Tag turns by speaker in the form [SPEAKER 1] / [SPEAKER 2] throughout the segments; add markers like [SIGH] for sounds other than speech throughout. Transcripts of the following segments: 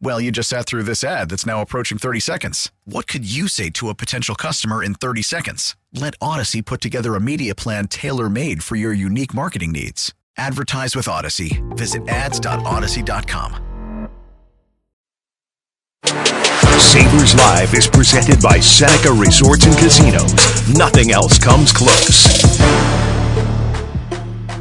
[SPEAKER 1] Well, you just sat through this ad that's now approaching 30 seconds. What could you say to a potential customer in 30 seconds? Let Audacy put together a media plan tailor made for your unique marketing needs. Advertise with Audacy. Visit ads.audacy.com.
[SPEAKER 2] Sabres Live is presented by Seneca Resorts and Casinos. Nothing else comes close.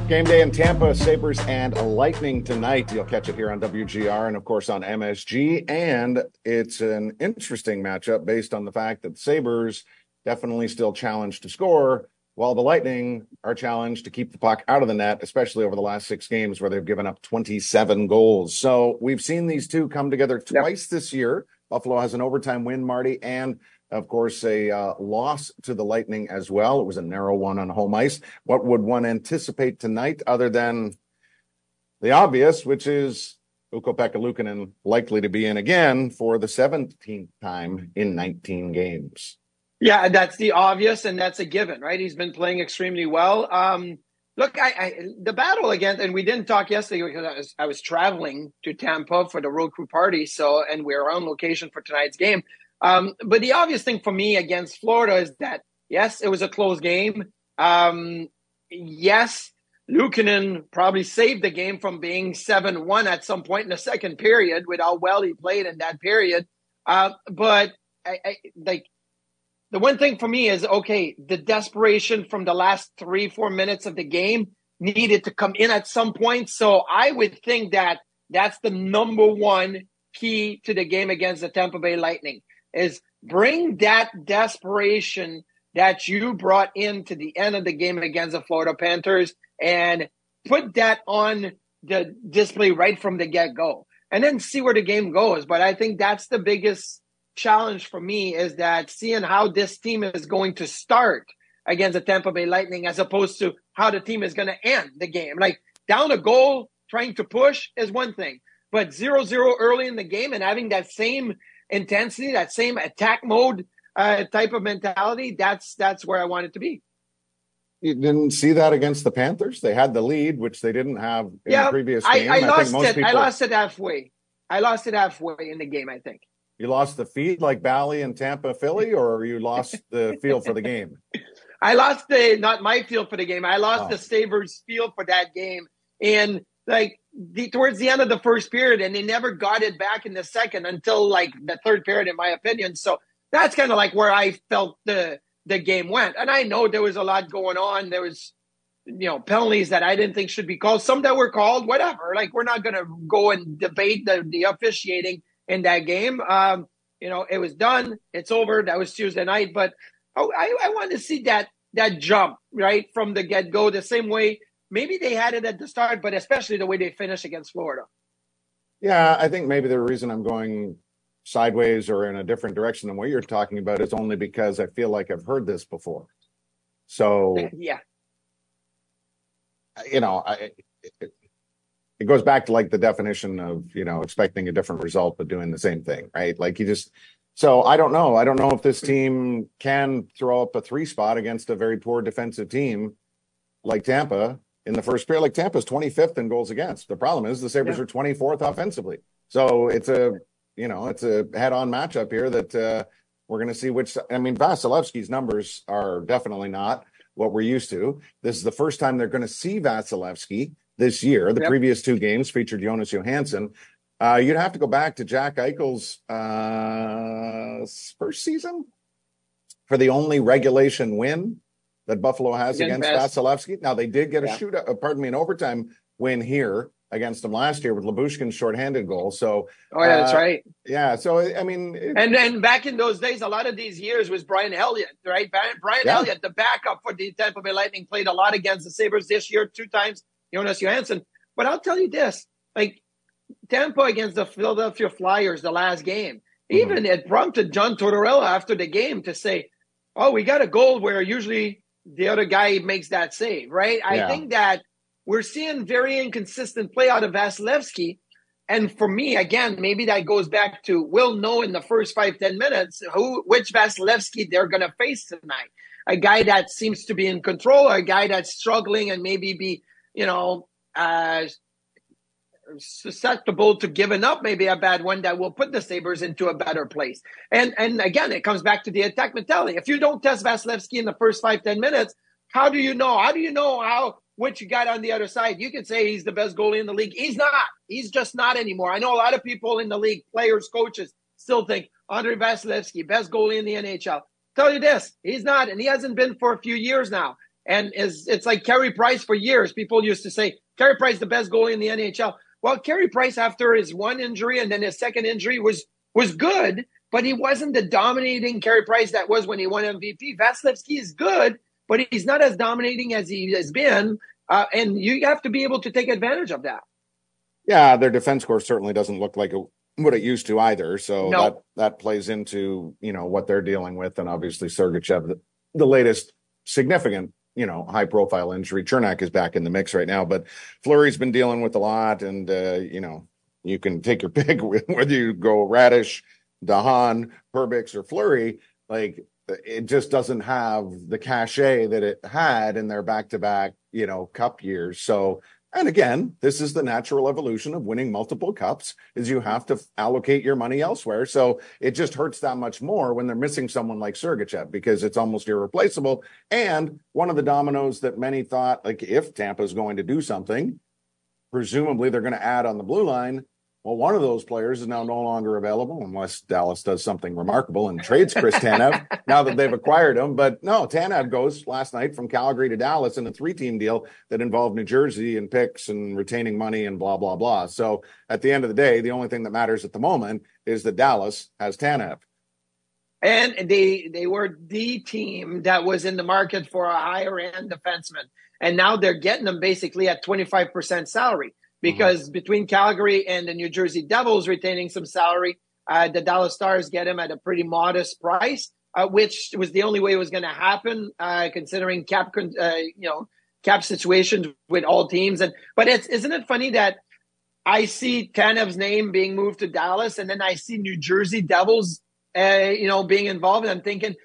[SPEAKER 3] Game day in Tampa, Sabres and Lightning tonight. You'll catch it here on WGR and, of course, on MSG. And it's an interesting matchup based on the fact that the Sabres definitely still challenged to score, while the Lightning are challenged to keep the puck out of the net, especially over the last six games where they've given up 27 goals. So we've seen these two come together twice yep. this year. Buffalo has an overtime win, Marty, and of course, a uh, loss to the Lightning as well. It was a narrow one on home ice. What would one anticipate tonight other than the obvious, which is Ukko-Pekka Luukkonen likely to be in again for the 17th time in 19 games?
[SPEAKER 4] Yeah, that's the obvious, and that's a given, right? He's been playing extremely well. Um, look, I, I, the battle against, and we didn't talk yesterday because I was I was traveling to Tampa for the road crew party, so and we are on location for tonight's game. Um, but the obvious thing for me against Florida is that yes, it was a close game. Um, yes, Luukkonen probably saved the game from being seven one at some point in the second period with how well he played in that period. Uh, but I, I, like the one thing for me is okay, the desperation from the last three four minutes of the game needed to come in at some point. So I would think that that's the number one key to the game against the Tampa Bay Lightning is bring that desperation that you brought into the end of the game against the Florida Panthers and put that on the display right from the get go and then see where the game goes. But I think that's the biggest challenge for me is that seeing how this team is going to start against the Tampa Bay Lightning as opposed to how the team is going to end the game. Like down a goal, trying to push is one thing, but zero zero early in the game and having that same intensity, that same attack mode uh, type of mentality, that's that's where I want it to be.
[SPEAKER 3] You didn't see that against the Panthers. They had the lead, which they didn't have in yeah, the previous game.
[SPEAKER 4] I, I lost it. People... I lost it halfway. I lost it halfway in the game. I think
[SPEAKER 3] you lost the feed like Bally and Tampa, Philly, or you lost the feel for the game. [LAUGHS]
[SPEAKER 4] I lost the not my feel for the game. I lost oh. the Sabres feel for that game, and like the, towards the end of the first period, and they never got it back in the second until like the third period, in my opinion. So that's kind of like where I felt the the game went. And I know there was a lot going on. There was you know penalties that I didn't think should be called, some that were called, whatever. Like we're not going to go and debate the the officiating in that game. Um, you know, it was done. It's over. That was Tuesday night, but I I, I want to see that that jump right from the get go, the same way maybe they had it at the start, but especially the way they finished against Florida.
[SPEAKER 3] Yeah, I think maybe the reason I'm going sideways or in a different direction than what you're talking about is only because I feel like I've heard this before. So [LAUGHS]
[SPEAKER 4] yeah,
[SPEAKER 3] you know, I, it, it goes back to like the definition of you know expecting a different result but doing the same thing, right? Like you just. So I don't know. I don't know if this team can throw up a three spot against a very poor defensive team like Tampa in the first period. Like Tampa's 25th in goals against. The problem is the Sabres yeah. are 24th offensively. So it's a, you know, it's a head on matchup here that uh, we're going to see which, I mean, Vasilevskiy's numbers are definitely not what we're used to. This is the first time they're going to see Vasilevskiy this year. The yep. previous two games featured Jonas Johansson. Uh, you'd have to go back to Jack Eichel's uh, first season for the only regulation win that Buffalo has against, against Vasilevskiy. Now they did get a yeah. shootout, uh, pardon me, an overtime win here against them last year with Lyubushkin's shorthanded goal. So,
[SPEAKER 4] oh yeah, uh, that's right.
[SPEAKER 3] Yeah, so I mean,
[SPEAKER 4] it, and and back in those days, a lot of these years was Brian Elliott, right? Brian yeah. Elliott, the backup for the Tampa Bay Lightning, played a lot against the Sabres this year, two times. Jonas Johansson. But I'll tell you this: like Tampa against the Philadelphia Flyers, the last game, mm-hmm. even it prompted John Tortorella after the game to say, "Oh, we got a goal where usually the other guy makes that save." Right? Yeah. I think that we're seeing very inconsistent play out of Vasilevskiy. And for me, again, maybe that goes back to we'll know in the first five ten minutes who which Vasilevskiy they're going to face tonight. A guy that seems to be in control, or a guy that's struggling and maybe be, you know, uh, susceptible to giving up maybe a bad one that will put the Sabres into a better place. And and again, it comes back to the attack mentality. If you don't test Vasilevskiy in the first five ten minutes, how do you know? How do you know how what you got on the other side. You can say he's the best goalie in the league. He's not. He's just not anymore. I know a lot of people in the league, players, coaches, still think Andrei Vasilevskiy, best goalie in the NHL. Tell you this, he's not, and he hasn't been for a few years now. And is it's like Carey Price for years. People used to say Carey Price the best goalie in the NHL. Well, Carey Price after his one injury and then his second injury was was good, but he wasn't the dominating Carey Price that was when he won MVP. Vasilevskiy is good, but he's not as dominating as he has been. Uh, and you have to be able to take advantage of that.
[SPEAKER 3] Yeah, their defense core certainly doesn't look like a, what it used to either. So no. that that plays into you know what they're dealing with, and obviously Sergachev, the, the latest significant you know high profile injury. Cernak is back in the mix right now, but Fleury's been dealing with a lot, and uh, you know you can take your [LAUGHS] pick whether you go Raddysh, de Haan, Perbix, or Fleury. Like it just doesn't have the cachet that it had in their back-to-back, you know, cup years. So, and again, this is the natural evolution of winning multiple cups is you have to allocate your money elsewhere. So it just hurts that much more when they're missing someone like Sergachev because it's almost irreplaceable. And one of the dominoes that many thought, like if Tampa is going to do something, presumably they're going to add on the blue line well, one of those players is now no longer available unless Dallas does something remarkable and trades Chris Tanev [LAUGHS] now that they've acquired him. But no, Tanev goes last night from Calgary to Dallas in a three team deal that involved New Jersey and picks and retaining money and blah, blah, blah. So at the end of the day, the only thing that matters at the moment is that Dallas has Tanev.
[SPEAKER 4] And they they were the team that was in the market for a higher end defenseman. And now they're getting them basically at 25% salary because mm-hmm. between Calgary and the New Jersey Devils retaining some salary, uh, the Dallas Stars get him at a pretty modest price, uh, which was the only way it was going to happen, uh, considering cap, uh, you know, cap situations with all teams. And but it's isn't it funny that I see Tanev's name being moved to Dallas, and then I see New Jersey Devils, uh, you know, being involved, and I'm thinking.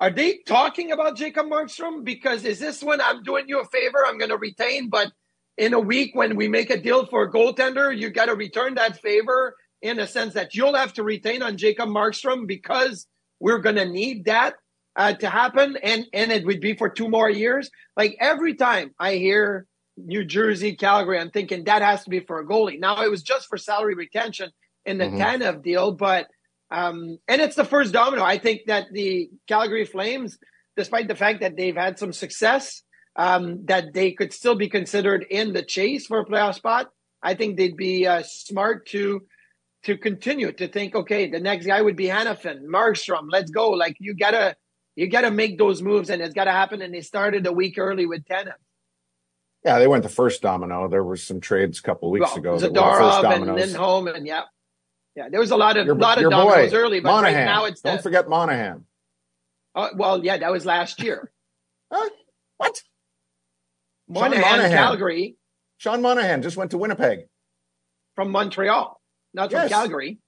[SPEAKER 4] Are they talking about Jacob Markstrom? Because is this one I'm doing you a favor? I'm going to retain, but in a week when we make a deal for a goaltender, you got to return that favor in a sense that you'll have to retain on Jacob Markstrom because we're going to need that uh, to happen. And, and it would be for two more years. Like every time I hear New Jersey, Calgary, I'm thinking that has to be for a goalie. Now it was just for salary retention in the mm-hmm. Tanev deal, but, um, and it's the first domino. I think that the Calgary Flames, despite the fact that they've had some success, um, that they could still be considered in the chase for a playoff spot, I think they'd be uh, smart to to continue to think, okay, the next guy would be Hanifin, Markstrom. Let's go. Like you gotta you gotta make those moves, and it's gotta happen. And they started a week early with Tanev.
[SPEAKER 3] Yeah, they went the first domino. There was some trades a couple weeks well, ago.
[SPEAKER 4] Zadorov and Lindholm, and yeah, yeah, there was a lot of your, lot of dominoes boy, early, but
[SPEAKER 3] Monahan.
[SPEAKER 4] right now it's
[SPEAKER 3] don't forget Monahan.
[SPEAKER 4] Uh, well, yeah, that was last year. [LAUGHS]
[SPEAKER 3] uh, what?
[SPEAKER 4] Monahan, Monahan, Calgary.
[SPEAKER 3] Sean Monahan just went to Winnipeg.
[SPEAKER 4] From Montreal, not from yes. Calgary.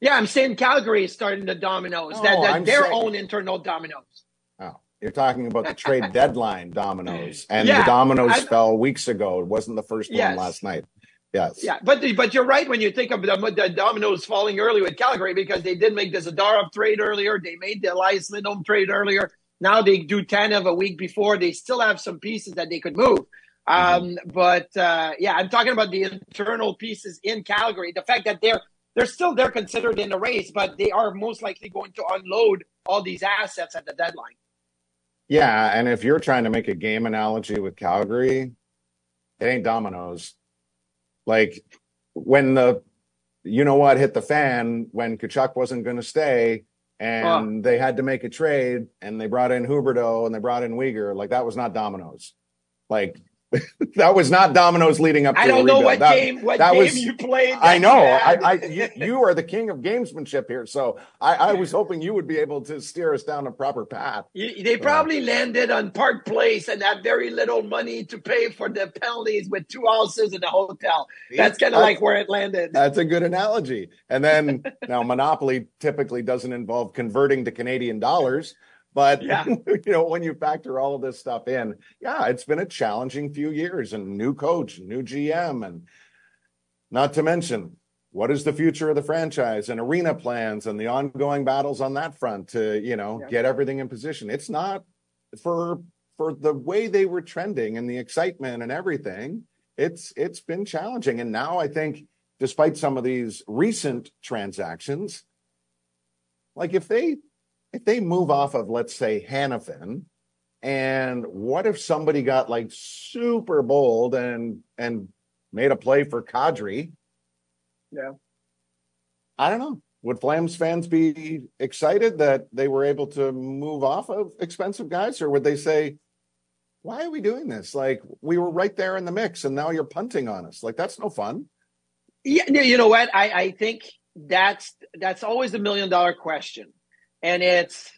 [SPEAKER 4] Yeah, I'm saying Calgary is starting the dominoes, oh, that, that their saying... own internal dominoes.
[SPEAKER 3] Oh, you're talking about the trade [LAUGHS] deadline dominoes, and yeah, the dominoes I, fell weeks ago. It wasn't the first yes. one last night. Yes.
[SPEAKER 4] Yeah, but but you're right when you think of the, the, dominoes falling early with Calgary because they did make the Zadorov trade earlier. They made the Elias Lindholm trade earlier. Now they do Tanev a week before. They still have some pieces that they could move. Um, mm-hmm. But uh, yeah, I'm talking about the internal pieces in Calgary. The fact that they're they're still they're considered in the race, but they are most likely going to unload all these assets at the deadline.
[SPEAKER 3] Yeah, and if you're trying to make a game analogy with Calgary, it ain't dominoes. Like when the you know what hit the fan when Tkachuk wasn't going to stay and they had to make a trade and they brought in Huberdeau and they brought in Weegar, like that was not dominoes. Like [LAUGHS] that was not dominoes leading up to
[SPEAKER 4] I don't know what
[SPEAKER 3] that,
[SPEAKER 4] game what
[SPEAKER 3] that
[SPEAKER 4] game
[SPEAKER 3] was,
[SPEAKER 4] you played.
[SPEAKER 3] I know. I,
[SPEAKER 4] I,
[SPEAKER 3] you, you, are the king of gamesmanship here, so I, I, was [LAUGHS] hoping you would be able to steer us down a proper path.
[SPEAKER 4] You, they probably uh, landed on Park Place and had very little money to pay for the penalties with two houses in a hotel. That's kind of like where it landed.
[SPEAKER 3] That's a good analogy. And then [LAUGHS] now Monopoly typically doesn't involve converting to Canadian dollars. But yeah. [LAUGHS] you know, when you factor all of this stuff in, yeah, it's been a challenging few years and new coach, new GM, and not to mention what is the future of the franchise and arena plans and the ongoing battles on that front to, you know, yeah. get everything in position. It's not for for the way they were trending and the excitement and everything. It's it's been challenging. And now I think despite some of these recent transactions, like if they if they move off of, let's say, Hanifin, and what if somebody got like super bold and and made a play for Kadri?
[SPEAKER 4] Yeah.
[SPEAKER 3] I don't know. Would Flames fans be excited that they were able to move off of expensive guys, or would they say, "Why are we doing this? Like we were right there in the mix, and now you're punting on us. Like that's no fun."
[SPEAKER 4] Yeah, you know what? I I think that's that's always the million dollar question and it's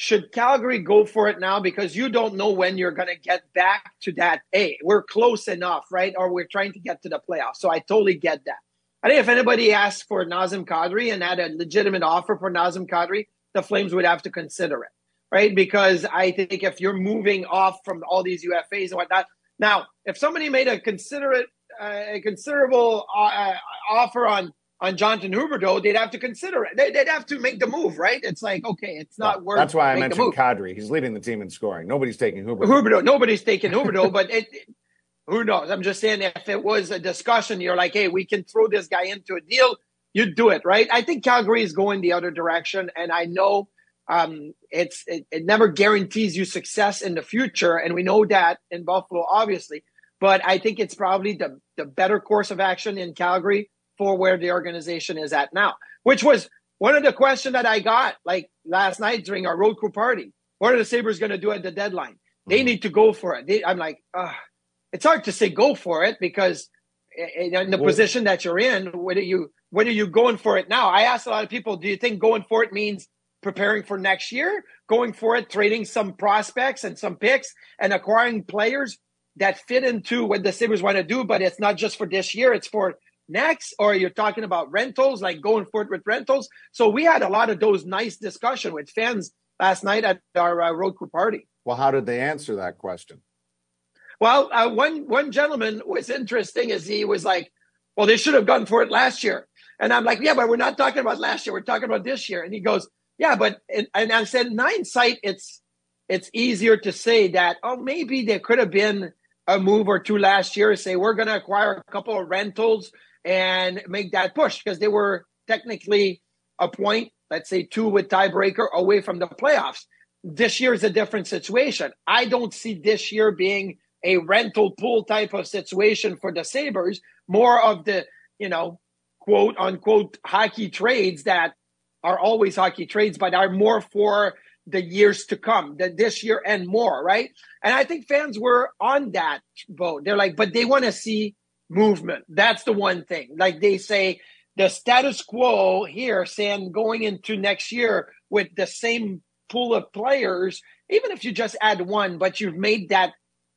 [SPEAKER 4] should Calgary go for it now because you don't know when you're going to get back to that? Hey, we're close enough, right? Or we're trying to get to the playoffs. So I totally get that. I think if anybody asked for Nazem Kadri and had a legitimate offer for Nazem Kadri, the Flames would have to consider it, right? Because I think if you're moving off from all these UFAs and whatnot, now if somebody made a considerate, uh, a considerable uh, offer on on Jonathan Huberdeau, they'd have to consider it. They, would have to make the move, right? It's like, okay, it's not worth.
[SPEAKER 3] That's why I mentioned Kadri. He's leading the team in scoring. Nobody's taking Huberdeau.
[SPEAKER 4] Huberdeau. Nobody's taking Huberdeau, but it, who knows? I'm just saying, if it was a discussion, you're like, hey, we can throw this guy into a deal. You'd do it, right? I think Calgary is going the other direction, and I know um, it's it, it never guarantees you success in the future, and we know that in Buffalo, obviously. But I think it's probably the the better course of action in Calgary for where the organization is at now, which was one of the questions that I got like last night during our road crew party. What are the Sabres going to do at the deadline? Mm-hmm. They need to go for it. They, I'm like, uh, it's hard to say go for it because in the well, position that you're in, what are you, what are you going for it now? I asked a lot of people, do you think going for it means preparing for next year, going for it, trading some prospects and some picks and acquiring players that fit into what the Sabres want to do, but it's not just for this year, it's for next or you're talking about rentals like going forward with rentals. So we had a lot of those nice discussion with fans last night at our uh, road crew party.
[SPEAKER 3] Well how did they answer that question?
[SPEAKER 4] Well uh, one one gentleman was interesting as he was like well they should have gone for it last year. And i'm like yeah but we're not talking about last year. We're talking about this year. And he goes yeah but and, and i said in hindsight it's it's easier to say that oh maybe there could have been a move or two last year say we're going to acquire a couple of rentals and make that push because they were technically a point, let's say two with tiebreaker away from the playoffs. This year is a different situation. I don't see this year being a rental pool type of situation for the Sabres, more of the, you know, quote unquote hockey trades that are always hockey trades, but are more for the years to come, that this year and more, right? And I think fans were on that boat. They're like, but they want to see movement. That's the one thing. Like they say, the status quo here, saying going into next year with the same pool of players, even if you just add one, but you've made that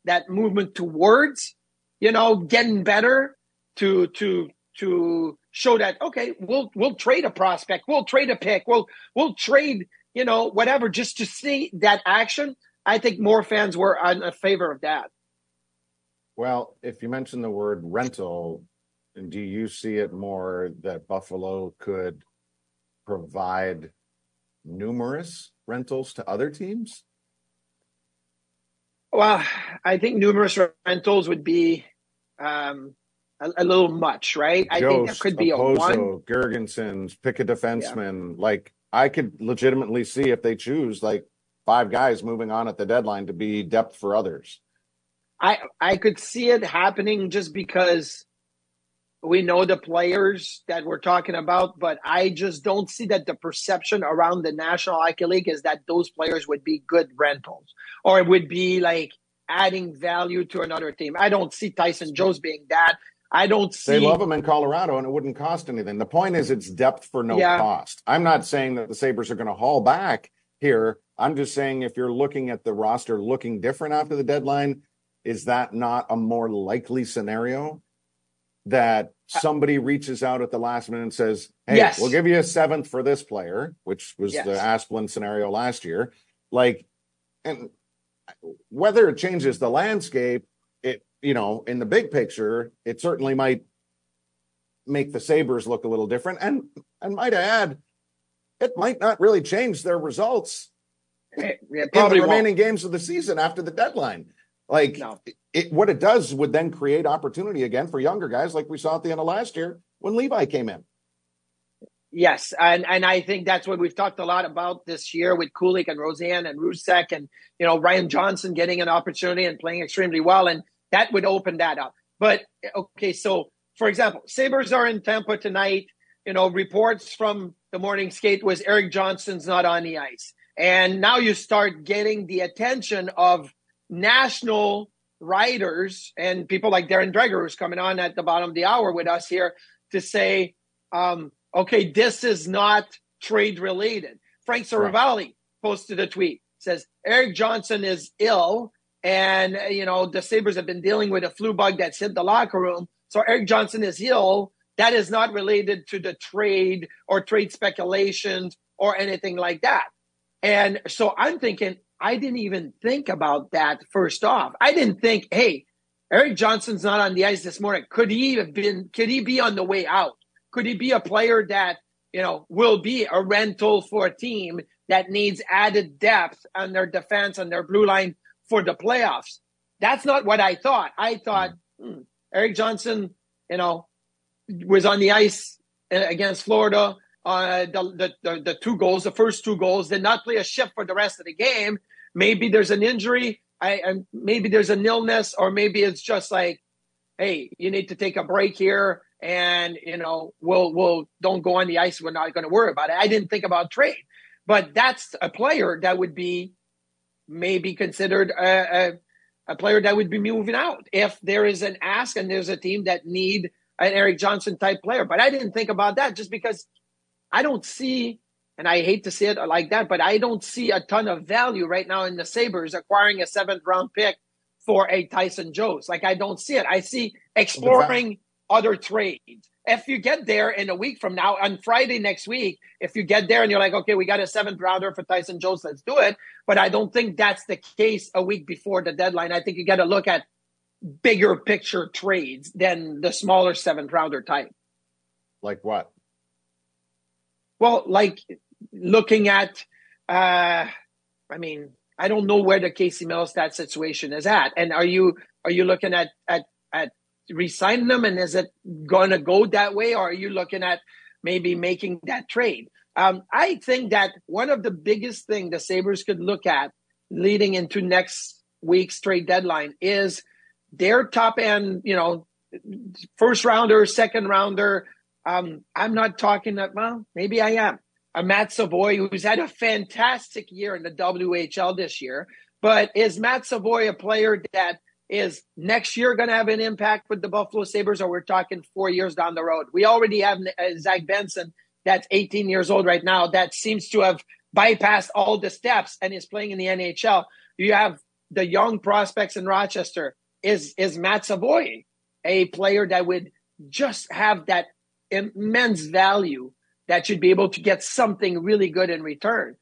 [SPEAKER 4] that movement towards, you know, getting better to to to show that okay, we'll we'll trade a prospect, we'll trade a pick, we'll we'll trade, you know, whatever, just to see that action. I think more fans were in favor of that.
[SPEAKER 3] Well, if you mention the word rental, do you see it more that Buffalo could provide numerous rentals to other teams?
[SPEAKER 4] Well, I think numerous rentals would be um, a, a, little much, right?
[SPEAKER 3] Jost, I think there could be Okposo, a one. Girgensons, pick a defenseman. Yeah. Like I could legitimately see if they choose, like five guys moving on at the deadline to be depth for others.
[SPEAKER 4] I I could see it happening just because we know the players that we're talking about, but I just don't see that the perception around the National Hockey League is that those players would be good rentals or it would be like adding value to another team. I don't see Tyson Jost being that. I don't see.
[SPEAKER 3] They love him in Colorado, and it wouldn't cost anything. The point is, it's depth for no yeah. cost. I'm not saying that the Sabres are going to haul back here. I'm just saying if you're looking at the roster looking different after the deadline, is that not a more likely scenario that somebody reaches out at the last minute and says, Hey, yes. we'll give you a seventh for this player, which was yes. the Asplund scenario last year. Like, and whether it changes the landscape, it, you know, in the big picture, it certainly might make the Sabres look a little different. And, and might add, it might not really change their results yeah, in the remaining games of the season after the deadline. Like no. it, what it does would then create opportunity again for younger guys, like we saw at the end of last year when Levi came in.
[SPEAKER 4] Yes, and and I think that's what we've talked a lot about this year with Kulich and Rosen and Rousek and you know Ryan Johnson getting an opportunity and playing extremely well, and that would open that up. But okay, so for example, Sabres are in Tampa tonight. You know, reports from the morning skate was Erik Johnson's not on the ice. And now you start getting the attention of national writers and people like Darren Dreger, who's coming on at the bottom of the hour with us here to say, um, okay, this is not trade related. Frank Seravalli right. posted a tweet says Erik Johnson is ill, and you know the Sabres have been dealing with a flu bug that's hit the locker room. So Erik Johnson is ill. That is not related to the trade or trade speculations or anything like that. And so I'm thinking, I didn't even think about that first off. I didn't think, hey, Erik Johnson's not on the ice this morning. Could he have been, could he be on the way out? Could he be a player that, you know, will be a rental for a team that needs added depth on their defense and their blue line for the playoffs? That's not what I thought. I thought hmm, Erik Johnson, you know, was on the ice against Florida. Uh, the, the, the two goals, the first two goals, did not play a shift for the rest of the game. Maybe there's an injury, I, and maybe there's an illness, or maybe it's just like, hey, you need to take a break here, and you know, we'll we'll don't go on the ice. We're not going to worry about it. I didn't think about trade, but that's a player that would be maybe considered a, a, a player that would be moving out if there is an ask and there's a team that need an Erik Johnson type player. But I didn't think about that just because I don't see, and I hate to say it like that, but I don't see a ton of value right now in the Sabres acquiring a seventh round pick for a Tyson Jost. Like I don't see it. I see exploring other trades. If you get there in a week from now, on Friday next week, if you get there and you're like, okay, we got a seventh rounder for Tyson Jost, let's do it. But I don't think that's the case a week before the deadline. I think you got to look at bigger picture trades than the smaller seventh rounder type.
[SPEAKER 3] Like what?
[SPEAKER 4] Well, like looking at, uh, I mean, I don't know where the Casey Mittelstadt situation is at, and are you are you looking at at at resigning them, and is it going to go that way, or are you looking at maybe making that trade? Um, I think that one of the biggest thing the Sabres could look at leading into next week's trade deadline is their top end, you know, first rounder, second rounder, um, I'm not talking that, well, maybe I am. A Matt Savoy, who's had a fantastic year in the WHL this year, but is Matt Savoy a player that is next year going to have an impact with the Buffalo Sabres, or we're talking four years down the road? We already have uh, Zach Benson, that's 18 years old right now, that seems to have bypassed all the steps and is playing in the NHL. You have the young prospects in Rochester. Is is Matt Savoy a player that would just have that immense value that should be able to get something really good in return.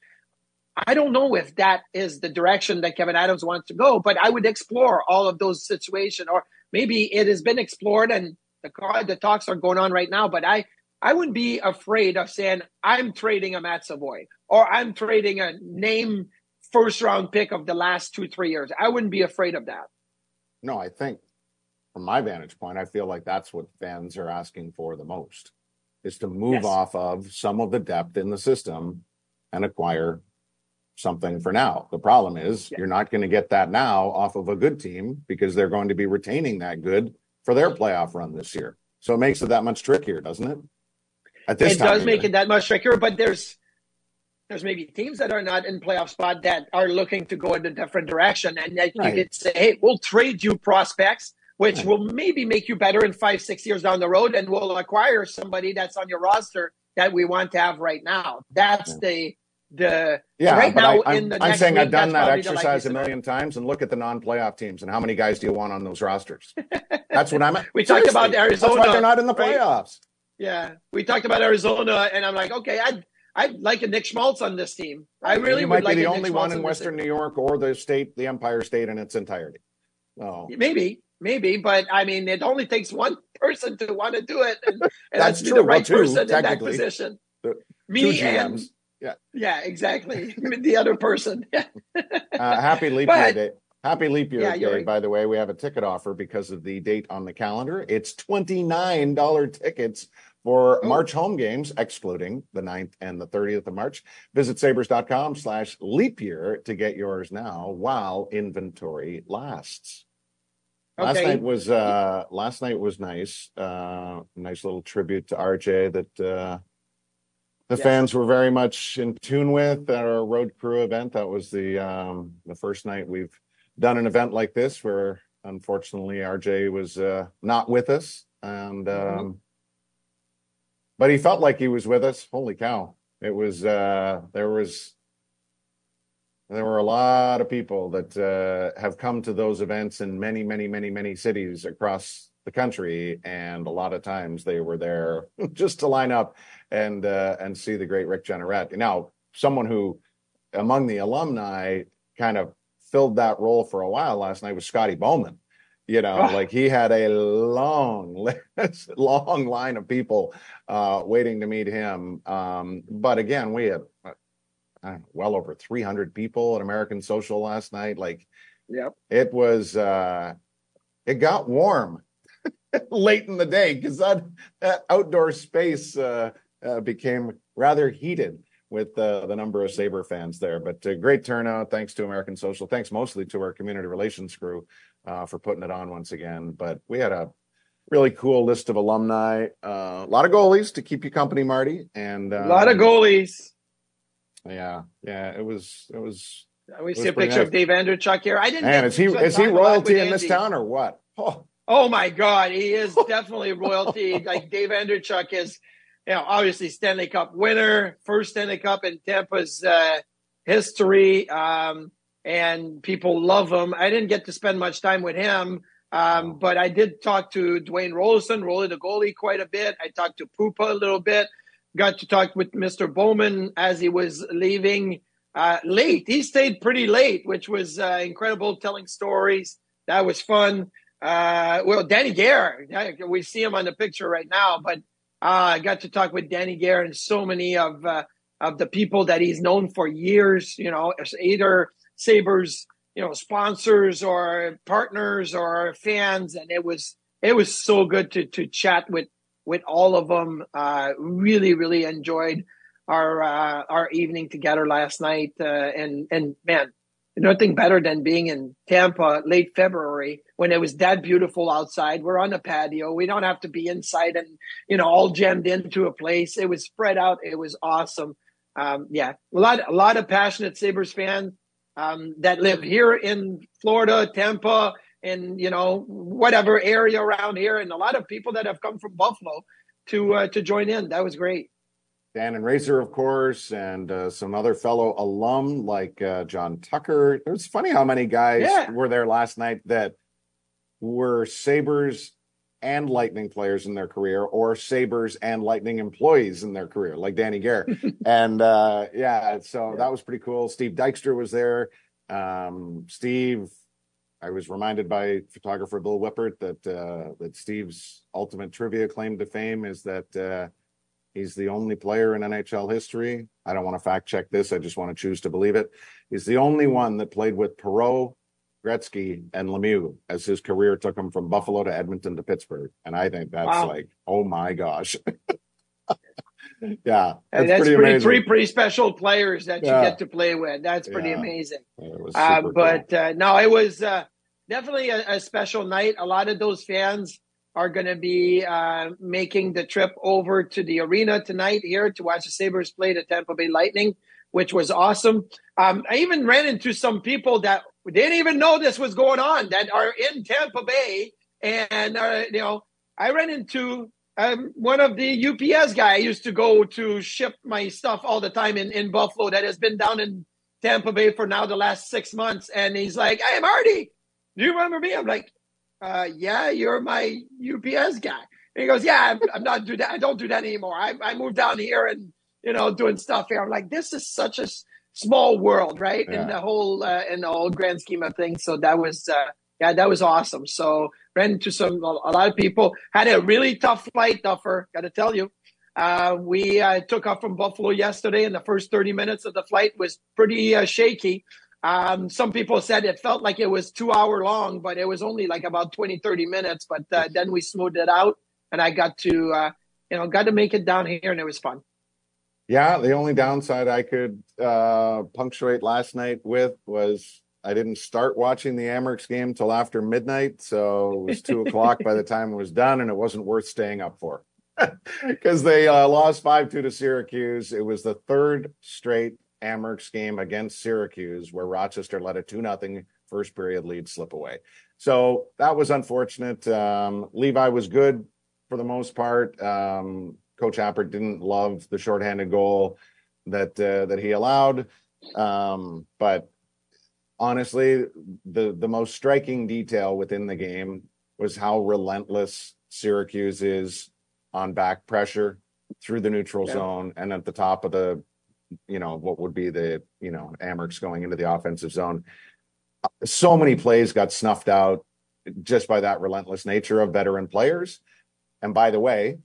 [SPEAKER 4] I don't know if that is the direction that Kevyn Adams wants to go, but I would explore all of those situations, or maybe it has been explored and the the talks are going on right now. But I I wouldn't be afraid of saying I'm trading a Matt Savoy or I'm trading a name first round pick of the last two three years. I wouldn't be afraid of that.
[SPEAKER 3] No, I think from my vantage point, I feel like that's what fans are asking for the most is to move yes. off of some of the depth in the system and acquire something for now. The problem is
[SPEAKER 4] Yeah.
[SPEAKER 3] you're not going to get that now off of a good team because they're going to be retaining that good for their playoff run this year. So it makes it that much trickier, doesn't it? At this
[SPEAKER 4] it
[SPEAKER 3] time
[SPEAKER 4] does
[SPEAKER 3] of
[SPEAKER 4] make
[SPEAKER 3] year.
[SPEAKER 4] it that much trickier, but there's there's maybe teams that are not in playoff spot that are looking to go in a different direction, and that
[SPEAKER 3] Right.
[SPEAKER 4] you could say, "Hey, we'll trade you prospects, which will maybe make you better in five, six years down the road, and we'll acquire somebody that's on your roster that we want to have right now." That's the the
[SPEAKER 3] Yeah,
[SPEAKER 4] right now
[SPEAKER 3] I,
[SPEAKER 4] in
[SPEAKER 3] am
[SPEAKER 4] the
[SPEAKER 3] I'm
[SPEAKER 4] next
[SPEAKER 3] saying
[SPEAKER 4] week,
[SPEAKER 3] I've done that exercise a million times and look at the non-playoff teams and how many guys do you want on those rosters? That's what I'm. [LAUGHS]
[SPEAKER 4] We talked about
[SPEAKER 3] Seriously, That's
[SPEAKER 4] Arizona,
[SPEAKER 3] why they're not in the
[SPEAKER 4] right?
[SPEAKER 3] playoffs.
[SPEAKER 4] Yeah, we talked about Arizona, and I'm like, okay, I'd I'd like a Nick Schmaltz on this team. I really
[SPEAKER 3] you
[SPEAKER 4] would
[SPEAKER 3] might
[SPEAKER 4] like
[SPEAKER 3] be the only
[SPEAKER 4] Schmaltz
[SPEAKER 3] one in Western
[SPEAKER 4] team.
[SPEAKER 3] New York or the state, the Empire State in its entirety. Oh,
[SPEAKER 4] Maybe, maybe, but I mean, it only takes one person to want to do it, and, and [LAUGHS]
[SPEAKER 3] That's true.
[SPEAKER 4] the right
[SPEAKER 3] Well, two,
[SPEAKER 4] person in that position.
[SPEAKER 3] The-
[SPEAKER 4] Me and
[SPEAKER 3] Yeah.
[SPEAKER 4] yeah, exactly. [LAUGHS] the other person. [LAUGHS]
[SPEAKER 3] Uh, happy leap year day. Happy leap year
[SPEAKER 4] Yeah, you're
[SPEAKER 3] day,
[SPEAKER 4] right.
[SPEAKER 3] by the way. We have a ticket offer because of the date on the calendar. It's $29 tickets for. March home games, excluding the 9th and the 30th of March. Visit sabres.com slash leap year to get yours now while inventory lasts. Last
[SPEAKER 4] Okay.
[SPEAKER 3] night was uh last night was nice. Uh nice little tribute to RJ that uh the fans were very much in tune with at our road crew event. That was the um the first night we've done an event like this where unfortunately RJ was uh not with us and
[SPEAKER 4] Mhm.
[SPEAKER 3] um but he felt like he was with us. Holy cow. It was uh there was there were a lot of people that uh, have come to those events in many, many, many, many cities across the country, and a lot of times they were there [LAUGHS] just to line up and uh, and see the great Rick Jeanneret. Now, someone who among the alumni kind of filled that role for a while last night was Scotty Bowman. You know,
[SPEAKER 4] Ah.
[SPEAKER 3] like he had a long [LAUGHS] list, long line of people uh, waiting to meet him. Um, but again, we had uh, know, well over 300 people at American Social last night. Like
[SPEAKER 4] Yep.
[SPEAKER 3] it was, uh, it got warm [LAUGHS] late in the day because that, that outdoor space uh, uh, became rather heated with uh, the number of Sabre fans there. But uh, great turnout. Thanks to American Social. Thanks mostly to our community relations crew uh, for putting it on once again. But we had a really cool list of alumni, uh, a lot of goalies to keep you company, Marty. And
[SPEAKER 4] A lot of
[SPEAKER 3] um,
[SPEAKER 4] goalies.
[SPEAKER 3] Yeah, yeah, it was, it was.
[SPEAKER 4] We see a picture
[SPEAKER 3] nice.
[SPEAKER 4] of Dave Andreychuk here. I didn't.
[SPEAKER 3] Man, is he is he
[SPEAKER 4] talk a lot
[SPEAKER 3] royalty in this town or what? Oh,
[SPEAKER 4] Oh my God, he is [LAUGHS] definitely royalty. like Dave Andreychuk is, you know, obviously Stanley Cup winner, first Stanley Cup in Tampa's uh, history, um, and people love him. I didn't get to spend much time with him, um, but I did talk to Dwayne Roloson, Rolly the goalie, quite a bit. I talked to Puppa a little bit. Got to talk with Mr. Bowman as he was leaving uh, late. He stayed pretty late, which was uh, incredible, telling stories. That was fun. Uh, well, Danny Gare, we see him on the picture right now, but uh, I got to talk with Danny Gare and so many of uh, of the people that he's known for years. You know, either Sabres, you know, sponsors or partners or fans, and it was it was so good to to chat with with all of them. Uh, really, really enjoyed our uh, our evening together last night, uh, and and man, nothing better than being in Tampa late February when it was that beautiful outside. We're on the patio. We don't have to be inside and you know all jammed into a place. It was spread out. It was awesome. Um, yeah, a lot a lot of passionate Sabres fans um, that live here in Florida, Tampa, and you know whatever area around here, and a lot of people that have come from Buffalo to uh, to join in. That was great.
[SPEAKER 3] Dan and Razor, of course, and uh, some other fellow alum like uh, John Tucker. It was funny how many guys
[SPEAKER 4] Yeah.
[SPEAKER 3] were there last night that were Sabres and Lightning players in their career, or Sabres and Lightning employees in their career, like Danny Gare. [LAUGHS] and uh, yeah, so that was pretty cool. Steve Dykstra was there. Um, Steve, I was reminded by photographer Bill Wippert that uh, that Steve's ultimate trivia claim to fame is that. Uh, He's the only player in NHL history. I don't want to fact check this. I just want to choose to believe it. He's the only one that played with Perreault, Gretzky, and Lemieux as his career took him from Buffalo to Edmonton to Pittsburgh. And I think that's
[SPEAKER 4] Wow.
[SPEAKER 3] like, oh my gosh. [LAUGHS] yeah,
[SPEAKER 4] that's, that's pretty, pretty three pretty special players that yeah. you get to play with. That's pretty
[SPEAKER 3] yeah.
[SPEAKER 4] amazing. Uh, but cool. uh, no, it was uh, definitely a, a, special night. A lot of those fans are going to be uh, making the trip over to the arena tonight here to watch the Sabres play the Tampa Bay Lightning, which was awesome. Um, I even ran into some people that didn't even know this was going on that are in Tampa Bay, and uh, you know, I ran into um, one of the UPS guy I used to go to ship my stuff all the time in, in Buffalo that has been down in Tampa Bay for now the last six months. And he's like, Hey, Marty, do you remember me? I'm like, uh, yeah, you're my UPS guy. And he goes, yeah, I'm, I'm, not do that. I don't do that anymore. I, I moved down here and, you know, doing stuff here. I'm like, this is such a small world, right? Yeah. In the whole, uh, in the whole grand scheme of things. So that was, uh, yeah, that was awesome. So ran into some a lot of people. Had a really tough flight, Duffer. Got to tell you. Uh, we uh, took off from Buffalo yesterday, and the first 30 minutes of the flight was pretty uh, shaky. Um, some people said it felt like it was two hour long, but it was only like about 20, 30 minutes. But uh, then we smoothed it out, and I got to, uh, you know, got to make it down here, and it was fun.
[SPEAKER 3] Yeah, the only downside I could uh, punctuate last night with was I didn't start watching the Amerks game till after midnight, so it was two o'clock by the [LAUGHS] time it was done, and it wasn't worth staying up for [LAUGHS] because they uh, lost five two to Syracuse. It was the third straight Amerks game against Syracuse where Rochester let a two nothing first period lead slip away. So that was unfortunate. Um, Levi was good for the most part. Um, Coach Appert didn't love the shorthanded goal that uh, that he allowed, um, but honestly, the the most striking detail within the game was how relentless Syracuse is on back pressure through the neutral yeah. zone and at the top of the, you know, what would be the, you know, Amerks going into the offensive zone. So many plays got snuffed out just by that relentless nature of veteran players. And by the way,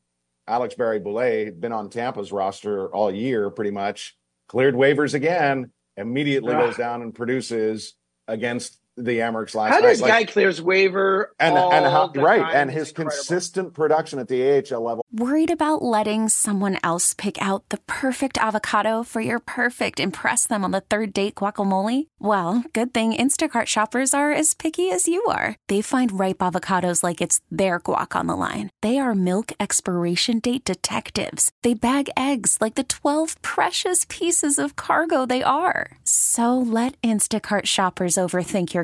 [SPEAKER 3] Alex Barré-Boulet had been on Tampa's roster all year, pretty much cleared waivers again immediately goes down and produces against the Amerks last
[SPEAKER 4] how
[SPEAKER 3] night.
[SPEAKER 4] How does like, guy clears waiver
[SPEAKER 3] and and how right
[SPEAKER 4] and
[SPEAKER 3] his incredible. consistent production at the AHL level.
[SPEAKER 5] Worried about letting someone else pick out the perfect avocado for your perfect impress them on the third date guacamole? Well, good thing Instacart shoppers are as picky as you are. They find ripe avocados like it's their guac on the line. They are milk expiration date detectives. They bag eggs like the 12 precious pieces of cargo they are. So let Instacart shoppers overthink your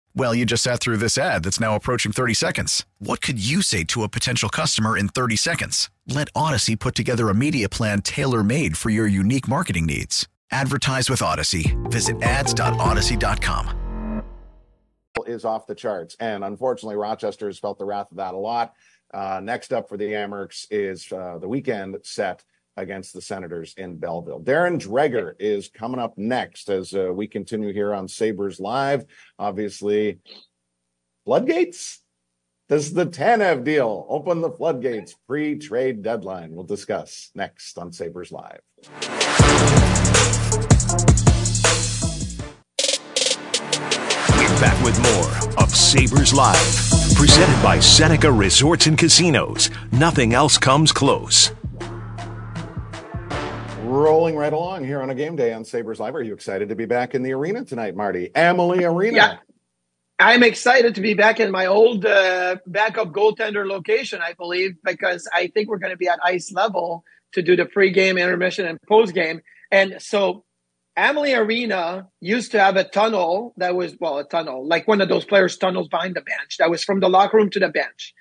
[SPEAKER 1] Well, you just sat through this ad that's now approaching 30 seconds. What could you say to a potential customer in 30 seconds? Let Audacy put together a media plan tailor made for your unique marketing needs. Advertise with Audacy. Visit ads.audacy.com.
[SPEAKER 3] Is off the charts. And unfortunately, Rochester has felt the wrath of that a lot. Uh, next up for the Amerks is uh, the weekend set against the Senators in Belleville. Darren Dreger is coming up next as uh, we continue here on Sabres Live. Obviously, floodgates? Does the Tanev deal open the floodgates pre trade deadline? We'll discuss next on Sabres Live.
[SPEAKER 2] We're back with more of Sabres Live, presented by Seneca Resorts and Casinos. Nothing else comes close
[SPEAKER 3] rolling right along here on a game day on Sabres Live. Are you excited to be back in the arena tonight, Marty? Amalie Arena.
[SPEAKER 4] Yeah. I'm excited to be back in my old uh, backup goaltender location, I believe, because I think we're going to be at ice level to do the pregame, intermission, and postgame. And so Amalie Arena used to have a tunnel that was, well, a tunnel, like one of those players' tunnels behind the bench that was from the locker room to the bench.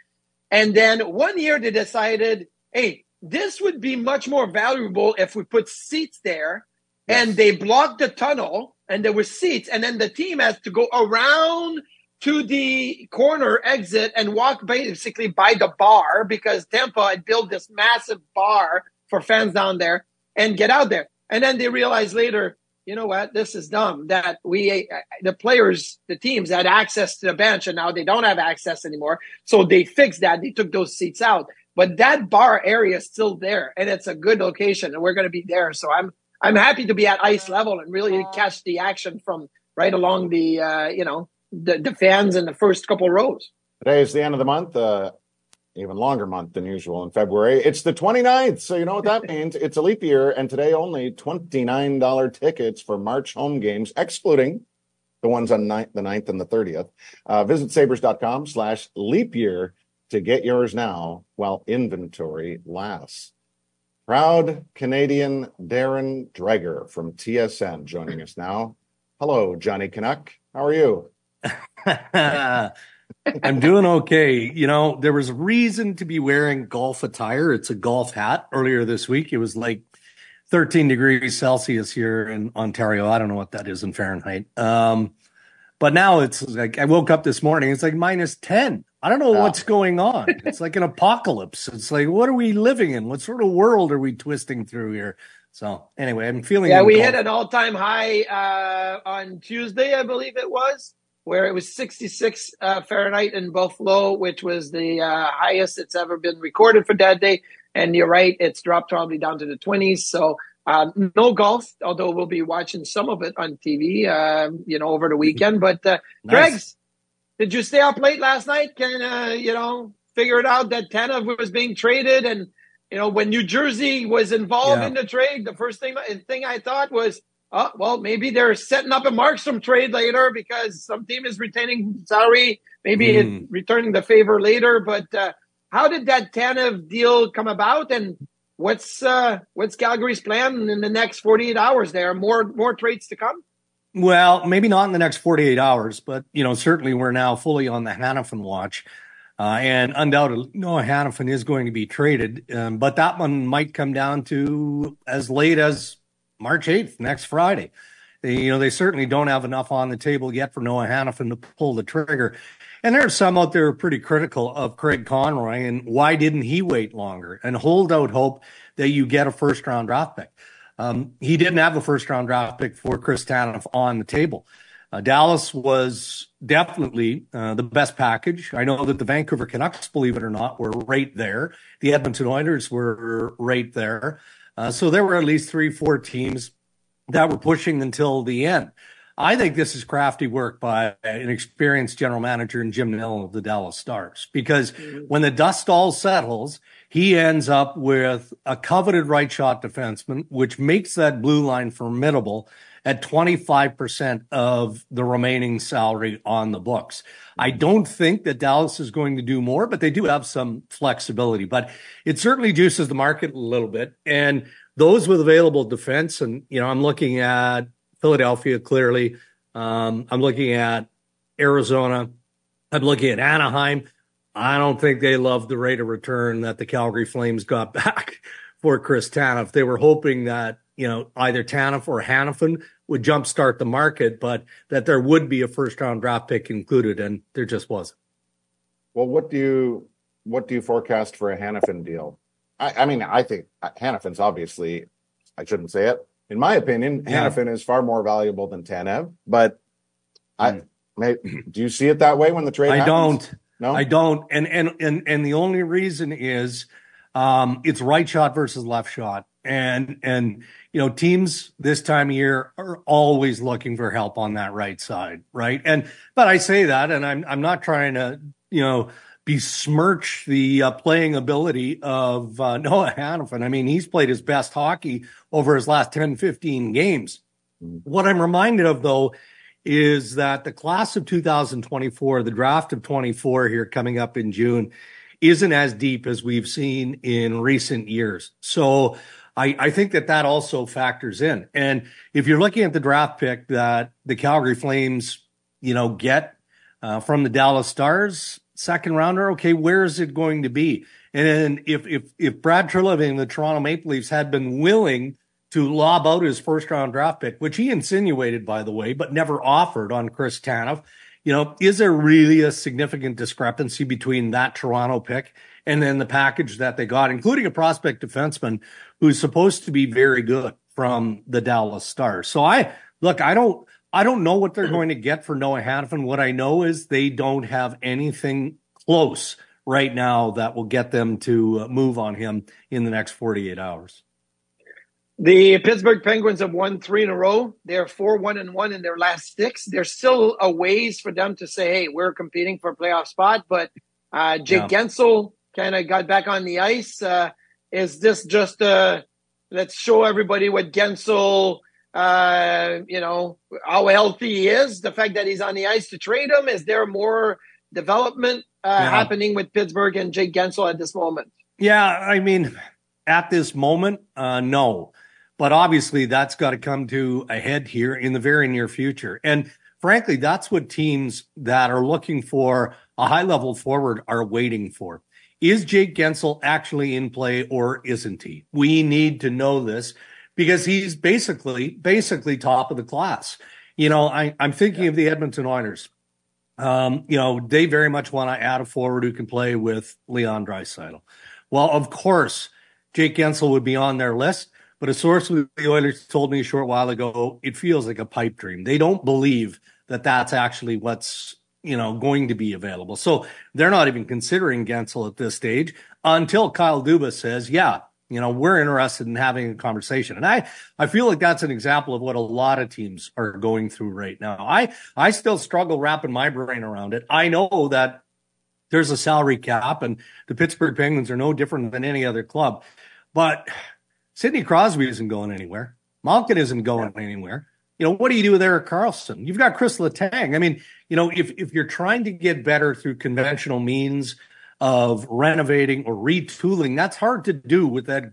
[SPEAKER 4] And then one year they decided, hey, this would be much more valuable if we put seats there yes. and they blocked the tunnel and there were seats and then the team has to go around to the corner exit and walk basically by the bar because Tampa had built this massive bar for fans down there and get out there. And then they realized later, you know what, this is dumb that we, the players, the teams had access to the bench and now they don't have access anymore. So they fixed that. They took those seats out. But that bar area is still there and it's a good location and we're going to be there. So I'm, I'm happy to be at ice level and really catch the action from right along the, uh, you know, the, the fans in the first couple rows.
[SPEAKER 3] Today is the end of the month. Uh, even longer month than usual in February. It's the 29th. So you know what that [LAUGHS] means. It's a leap year. And today only $29 tickets for March home games, excluding the ones on ninth, the 9th and the 30th. Uh, visit sabres.com slash leap year to get yours now while inventory lasts. Proud Canadian Darren Dreger from TSN joining us now. Hello, Johnny Canuck. How are you? [LAUGHS]
[SPEAKER 6] I'm doing okay. You know, there was a reason to be wearing golf attire. It's a golf hat. Earlier this week, it was like 13 degrees Celsius here in Ontario. I don't know what that is in Fahrenheit. Um, but now it's like I woke up this morning, it's like minus 10. I don't know oh. what's going on. It's like an [LAUGHS] apocalypse. It's like, what are we living in? What sort of world are we twisting through here? So anyway, I'm feeling.
[SPEAKER 4] Yeah, we golf. hit an all time high uh, on Tuesday, I believe it was where it was 66 uh, Fahrenheit in Buffalo, which was the uh, highest it's ever been recorded for that day. And you're right, it's dropped probably down to the 20s. So um, no golf, although we'll be watching some of it on TV, um, you know, over the weekend. But uh, nice. Dregs, did you stay up late last night? Can uh, you know figure it out that Tanev was being traded, and you know when New Jersey was involved yeah. in the trade, the first thing thing I thought was oh, well, maybe they're setting up a Markstrom trade later because some team is retaining salary, maybe mm. returning the favor later. But uh, how did that Tanev deal come about, and what's uh, what's Calgary's plan in the next 48 hours? There are more more trades to come.
[SPEAKER 6] Well, maybe not in the next 48 hours, but you know, certainly we're now fully on the Hanifin watch. Uh, and undoubtedly, Noah Hanifin is going to be traded, um, but that one might come down to as late as March 8th, next Friday. They, you know, they certainly don't have enough on the table yet for Noah Hanifin to pull the trigger. And there's some out there pretty critical of Craig Conroy and why didn't he wait longer and hold out hope that you get a first round draft pick. Um, he didn't have a first round draft pick for Chris Tanev on the table. Uh, Dallas was definitely uh, the best package. I know that the Vancouver Canucks, believe it or not, were right there. The Edmonton Oilers were right there. Uh, so there were at least three, four teams that were pushing until the end. I think this is crafty work by an experienced general manager in Jim Nill of the Dallas Stars because mm-hmm. when the dust all settles, he ends up with a coveted right shot defenseman, which makes that blue line formidable at 25% of the remaining salary on the books. I don't think that Dallas is going to do more, but they do have some flexibility. But it certainly juices the market a little bit. And those with available defense, and you know, I'm looking at Philadelphia clearly. Um, I'm looking at Arizona. I'm looking at Anaheim. I don't think they love the rate of return that the Calgary Flames got [LAUGHS] back for Chris Tanev. They were hoping that you know, either Tanev or Hanifin would jumpstart the market, but that there would be a first round draft pick included, and there just wasn't.
[SPEAKER 3] Well, what do you what do you forecast for a Hanifin deal? I, I mean, I think Hanifin's obviously, I shouldn't say it. In my opinion, yeah. Hanifin is far more valuable than Tanev, but I hmm. may, do you see it that way when the trade?
[SPEAKER 6] I
[SPEAKER 3] happens?
[SPEAKER 6] don't. No, I don't. And and and and the only reason is um, it's right shot versus left shot, and and you know, teams this time of year are always looking for help on that right side, right? And but I say that, and I'm I'm not trying to, you know, besmirch the uh, playing ability of uh, [LAUGHS] Noah Hanifin. I mean, he's played his best hockey over his last 10, 15 games. Mm-hmm. What I'm reminded of though is that the class of 2024, the draft of 24 here coming up in June, isn't as deep as we've seen in recent years. So I, I think that that also factors in. And if you're looking at the draft pick that the Calgary Flames, you know, get uh, from the Dallas Stars, second rounder, okay, where is it going to be? And if if if Brad Treliving the Toronto Maple Leafs had been willing to lob out his first round draft pick, which he insinuated, by the way, but never offered on Chris Tanev, you know, is there really a significant discrepancy between that Toronto pick and then the package that they got, including a prospect defenseman who's supposed to be very good. from the Dallas Stars. So I look, I don't I don't know what they're going to get for Noah Hanifin. What I know is they don't have anything close right now that will get them to uh, move on him in the next 48 hours.
[SPEAKER 4] The Pittsburgh Penguins have won three in a row. They're four one and one in their last six. There's still a ways for them to say, "Hey, we're competing for a playoff spot." But uh, Jake yeah. Guentzel kind of got back on the ice. Uh, is this just a let's show everybody what Guentzel, uh, you know, how healthy he is? The fact that he's on the ice to trade him. Is there more development uh, yeah. happening with Pittsburgh and Jake Guentzel at this moment?
[SPEAKER 6] Yeah, I mean, at this moment, uh, no. But obviously, that's got to come to a head here in the very near future. And frankly, that's what teams that are looking for a high level forward are waiting for. Is Jake Guentzel actually in play or isn't he? We need to know this because he's basically, basically top of the class. You know, I, am thinking yeah. of the Edmonton Oilers. Um, you know, they very much want to add a forward who can play with Leon Draisaitl. Well, of course, Jake Guentzel would be on their list, but a source with the Oilers told me a short while ago it feels like a pipe dream. They don't believe that that's actually what's you know, going to be available. So they're not even considering Guentzel at this stage until Kyle Dubas says, yeah, you know, we're interested in having a conversation. And I, I feel like that's an example of what a lot of teams are going through right now. I, I still struggle wrapping my brain around it. I know that there's a salary cap and the Pittsburgh Penguins are no different than any other club, but Sidney Crosby isn't going anywhere. Malkin isn't going anywhere you know, what do you do with Erik Karlsson? You've got Chris Letang. I mean, you know, if if you're trying to get better through conventional means of renovating or retooling, that's hard to do with that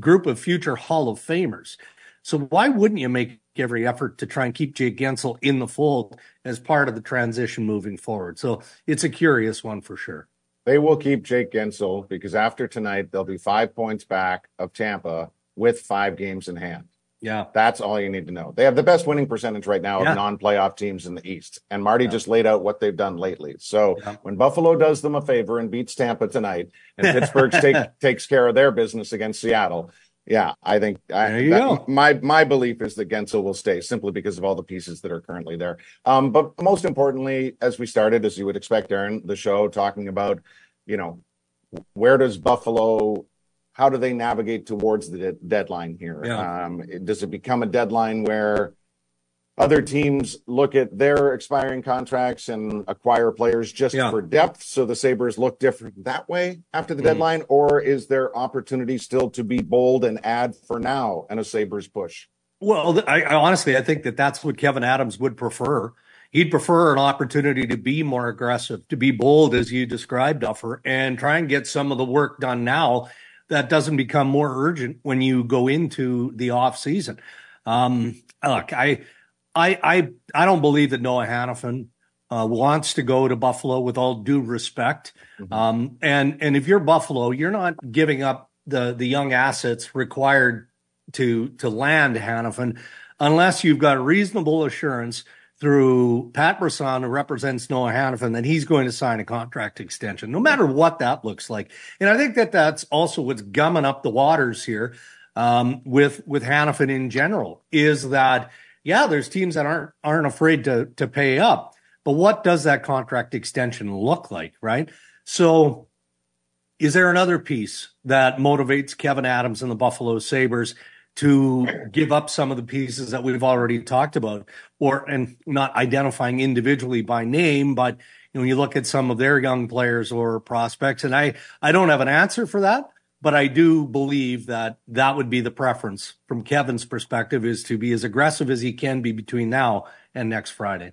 [SPEAKER 6] group of future Hall of Famers. So why wouldn't you make every effort to try and keep Jake Guentzel in the fold as part of the transition moving forward? So it's a curious one for sure.
[SPEAKER 3] They will keep Jake Guentzel because after tonight they'll be five points back of Tampa with five games in hand.
[SPEAKER 6] Yeah.
[SPEAKER 3] That's all you need to know. They have the best winning percentage right now yeah. of non playoff teams in the East. And Marty yeah. just laid out what they've done lately. So yeah. when Buffalo does them a favor and beats Tampa tonight and Pittsburgh [LAUGHS] take, takes care of their business against Seattle, yeah, I think I, that, my my belief is that Guentzel will stay simply because of all the pieces that are currently there. Um, but most importantly, as we started, as you would expect, Aaron, the show talking about, you know, where does Buffalo how do they navigate towards the de- deadline here? Yeah. Um, does it become a deadline where other teams look at their expiring contracts and acquire players just yeah. for depth so the sabres look different that way after the mm. deadline or is there opportunity still to be bold and add for now and a sabres push
[SPEAKER 6] well I, I honestly i think that that's what Kevyn adams would prefer he'd prefer an opportunity to be more aggressive to be bold as you described Duffer, and try and get some of the work done now that doesn't become more urgent when you go into the off season. Um, look, I, I, I, I don't believe that Noah Hanifin uh, wants to go to Buffalo with all due respect. Mm-hmm. Um, and and if you're Buffalo, you're not giving up the the young assets required to to land Hanifin unless you've got reasonable assurance through Pat Brisson, who represents Noah Hanifin, that he's going to sign a contract extension, no matter what that looks like. And I think that that's also what's gumming up the waters here um, with with Hanifin in general is that yeah, there's teams that aren't aren't afraid to to pay up, but what does that contract extension look like, right? So. Is there another piece that motivates Kevyn Adams and the Buffalo Sabres to give up some of the pieces that we've already talked about or and not identifying individually by name but you know you look at some of their young players or prospects and i i don't have an answer for that but i do believe that that would be the preference from Kevyn's perspective is to be as aggressive as he can be between now and next friday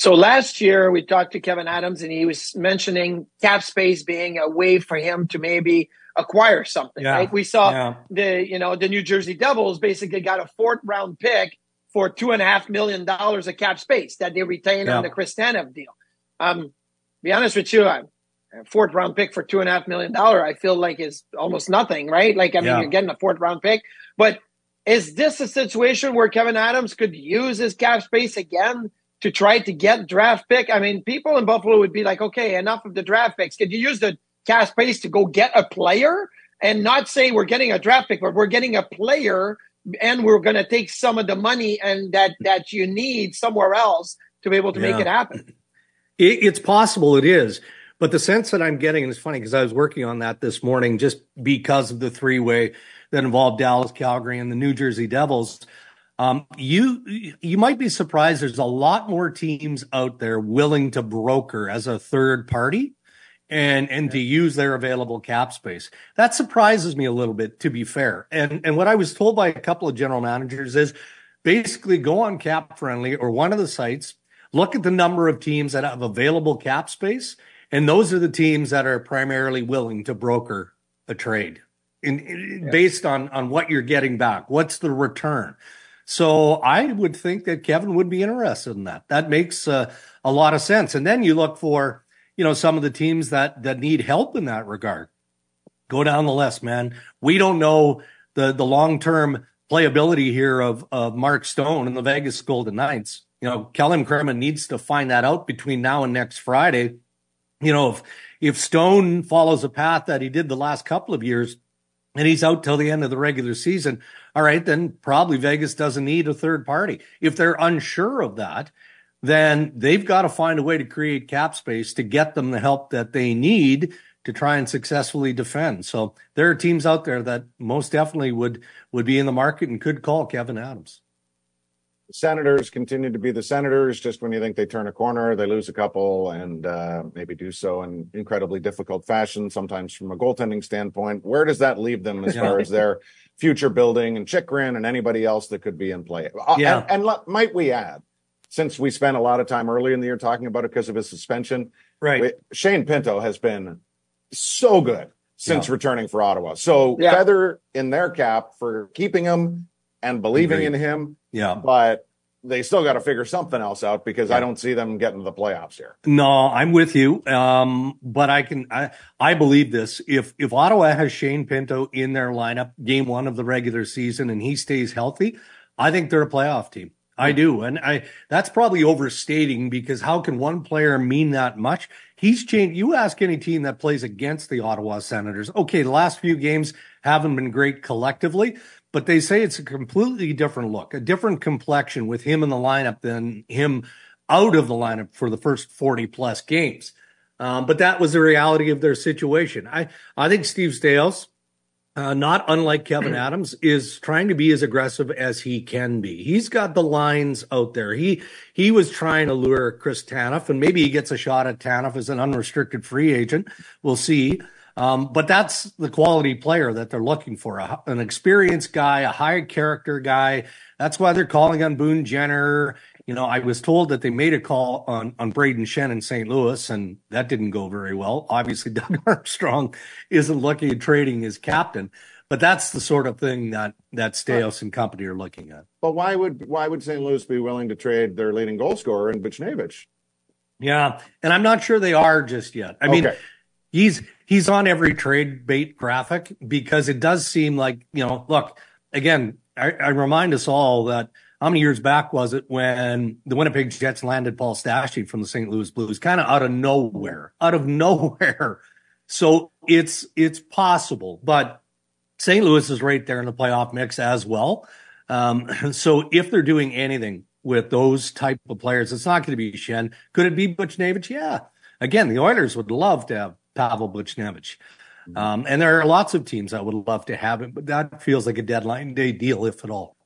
[SPEAKER 4] so last year we talked to Kevyn adams and he was mentioning cap space being a way for him to maybe acquire something, yeah. right? We saw yeah. the, you know, the New Jersey Devils basically got a fourth round pick for two and a half million dollars of cap space that they retained yeah. on the Chris Tanev deal. Um, be honest with you, a fourth round pick for two and a half million dollar, I feel like is almost nothing, right? Like, I mean, you're getting a fourth round pick, but is this a situation where Kevyn Adams could use his cap space again to try to get draft pick? I mean, people in Buffalo would be like, okay, enough of the draft picks. Could you use the cap space to go get a player and not say we're getting a draft pick, but we're getting a player and we're going to take some of the money and that that you need somewhere else to be able to yeah. make it happen. [CLEARS THROAT]
[SPEAKER 6] It, it's possible it is. But the sense that I'm getting, and it's funny because I was working on that this morning just because of the three way that involved Dallas, Calgary, and the New Jersey Devils. Um, you you might be surprised. There's a lot more teams out there willing to broker as a third party and and to use their available cap space. That surprises me a little bit, to be fair. And and what I was told by a couple of general managers is basically go on cap friendly or one of the sites, look at the number of teams that have available cap space and those are the teams that are primarily willing to broker a trade in, in yeah. based on, on what you're getting back. What's the return? So I would think that Kevyn would be interested in that. That makes uh, a lot of sense. And then you look for, you know, some of the teams that, that need help in that regard. Go down the list, man. We don't know the, the long-term playability here of, of Mark Stone and the Vegas Golden Knights. You know, Kelly McCrimmon needs to find that out between now and next Friday you know, if, if Stone follows a path that he did the last couple of years and he's out till the end of the regular season, all right, then probably Vegas doesn't need a third party. If they're unsure of that, then they've got to find a way to create cap space to get them the help that they need to try and successfully defend. So there are teams out there that most definitely would would be in the market and could call Kevyn Adams.
[SPEAKER 3] Senators continue to be the Senators. Just when you think they turn a corner, they lose a couple and uh, maybe do so in incredibly difficult fashion, sometimes from a goaltending standpoint. Where does that leave them as far as their future building and Chychrun and anybody else that could be in play? Uh, yeah. And, and might we add, since we spent a lot of time early in the year talking about it because of his suspension,
[SPEAKER 6] right? We,
[SPEAKER 3] Shane Pinto has been so good since yeah. returning for Ottawa. So yeah. feather in their cap for keeping him and believing in him.
[SPEAKER 6] Yeah.
[SPEAKER 3] But they still got to figure something else out because yeah. I don't see them getting to the playoffs here.
[SPEAKER 6] No, I'm with you. Um, but I can, I, I believe this. If, if Ottawa has Shane Pinto in their lineup game one of the regular season and he stays healthy, I think they're a playoff team. I do. And I, that's probably overstating because how can one player mean that much? He's changed. You ask any team that plays against the Ottawa Senators. Okay. The last few games haven't been great collectively, but they say it's a completely different look, a different complexion with him in the lineup than him out of the lineup for the first 40 plus games. Um, but that was the reality of their situation. I, I think Steve Staios, uh, not unlike Kevyn [CLEARS THROAT] Adams, is trying to be as aggressive as he can be. He's got the lines out there. He he was trying to lure Chris Tanev, and maybe he gets a shot at Tanev as an unrestricted free agent. We'll see. Um, but that's the quality player that they're looking for a, an experienced guy, a high character guy. That's why they're calling on Boone Jenner. You know, I was told that they made a call on, on Brayden Schenn in St. Louis, and that didn't go very well. Obviously, [LAUGHS] Doug Armstrong isn't looking at trading his captain, but that's the sort of thing that that Staios and company are looking at.
[SPEAKER 3] But why would why would St. Louis be willing to trade their leading goal scorer in Buchnevich?
[SPEAKER 6] Yeah, and I'm not sure they are just yet. I mean, he's he's on every trade bait graphic because it does seem like, you know, look, again, I, I remind us all that how many years back was it when the Winnipeg Jets landed Paul Stastny from the St. Louis Blues, kind of out of nowhere, out of [LAUGHS] nowhere. So it's it's possible, but St. Louis is right there in the playoff mix as well. Um, [LAUGHS] so if they're doing anything with those type of players, it's not going to be Schenn. Could it be Butch Buchnevich? Yeah. Again, the Oilers would love to have Pavel Buchnevich. Mm-hmm. Um, and there are lots of teams that would love to have him, but that feels like a deadline day deal, if at all.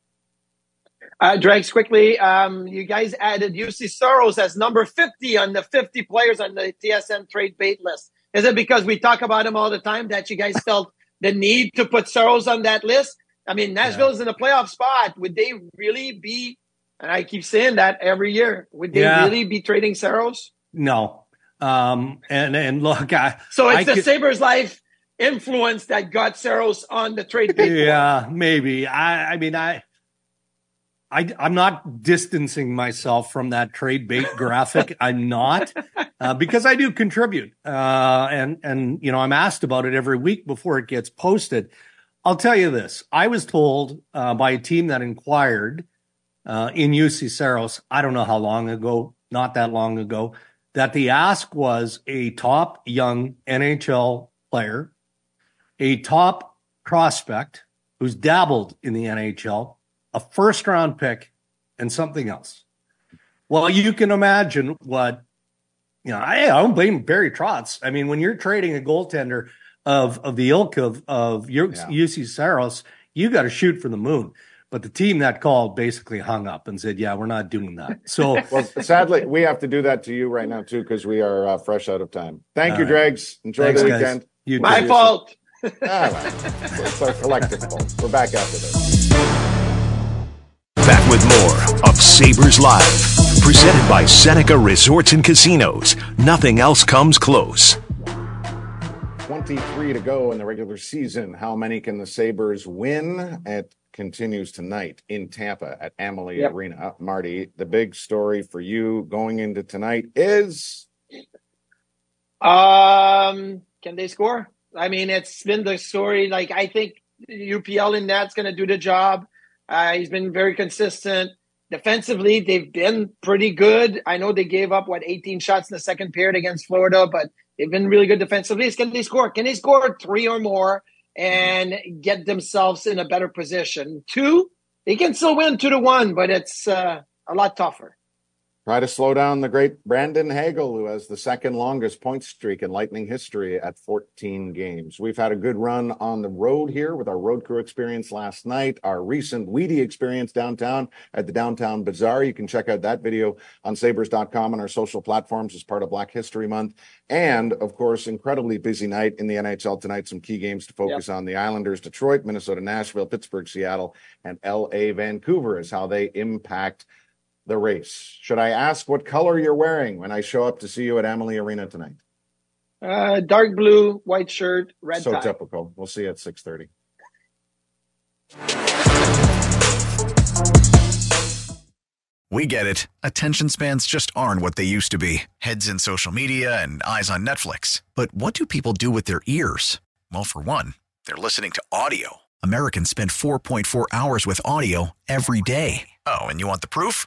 [SPEAKER 4] Uh, Dregs, quickly, um, you guys added Juuse Saros as number 50 on the 50 players on the TSN trade bait list. Is it because we talk about him all the time that you guys felt [LAUGHS] the need to put Saros on that list? I mean, Nashville's yeah. in a playoff spot. Would they really be, and I keep saying that every year, would they yeah. really be trading Saros?
[SPEAKER 6] No, um, and and look, I
[SPEAKER 4] so it's
[SPEAKER 6] I
[SPEAKER 4] the could, Sabres Live influence that got Saros on the trade. [LAUGHS]
[SPEAKER 6] Yeah, maybe. I I mean I. I, I'm not distancing myself from that trade bait graphic. [LAUGHS] I'm not, uh, because I do contribute, uh, and and you know I'm asked about it every week before it gets posted. I'll tell you this: I was told uh, by a team that inquired uh, in Juuse Saros. I don't know how long ago, not that long ago, that the ask was a top young NHL player, a top prospect who's dabbled in the NHL, a first round pick, and something else. Well, you can imagine what, you know, I, I don't blame Barry Trotz. I mean, when you're trading a goaltender of, of the ilk of, of yeah. Saros, you got to shoot for the moon. But the team that called basically hung up and said, "Yeah, we're not doing that." [LAUGHS] So,
[SPEAKER 3] well, sadly, we have to do that to you right now too because we are uh, fresh out of time. Thank you, Dregs. Enjoy Thanks, the weekend.
[SPEAKER 4] You My fault. [LAUGHS]
[SPEAKER 3] All right, it's our collective fault. We're back after this.
[SPEAKER 2] Back with more of Sabres Live, presented by Seneca Resorts and Casinos. Nothing else comes close.
[SPEAKER 3] 23 to go in the regular season. How many can the Sabres win? It continues tonight in Tampa at Amalie yep. Arena. Marty, the big story for you going into tonight is
[SPEAKER 4] um can they score? I mean, it's been the story. Like I think UPL in that's going to do the job. Uh, he's been very consistent. Defensively, they've been pretty good. I know they gave up what 18 shots in the second period against Florida, but They've been really good defensively. Can they score? Can they score three or more and get themselves in a better position? Two, they can still win two to one, but it's uh, a lot tougher.
[SPEAKER 3] Try to slow down the great Brandon Hagel, who has the second longest point streak in Lightning history at 14 games. We've had a good run on the road here with our road crew experience last night, our recent Weedy experience downtown at the Downtown Bazaar. You can check out that video on sabres.com and our social platforms as part of Black History Month. And of course, incredibly busy night in the NHL tonight. Some key games to focus yep. on the Islanders, Detroit, Minnesota, Nashville, Pittsburgh, Seattle, and LA, Vancouver is how they impact the race. Should I ask what color you're wearing when I show up to see you at Amalie Arena tonight?
[SPEAKER 4] Uh, dark blue, white shirt, red
[SPEAKER 3] so
[SPEAKER 4] tie.
[SPEAKER 3] typical. We'll see you at 6:30.
[SPEAKER 1] We get it. Attention spans just aren't what they used to be. Heads in social media and eyes on Netflix. But what do people do with their ears? Well, for one, they're listening to audio. Americans spend 4.4 hours with audio every day. Oh, and you want the proof?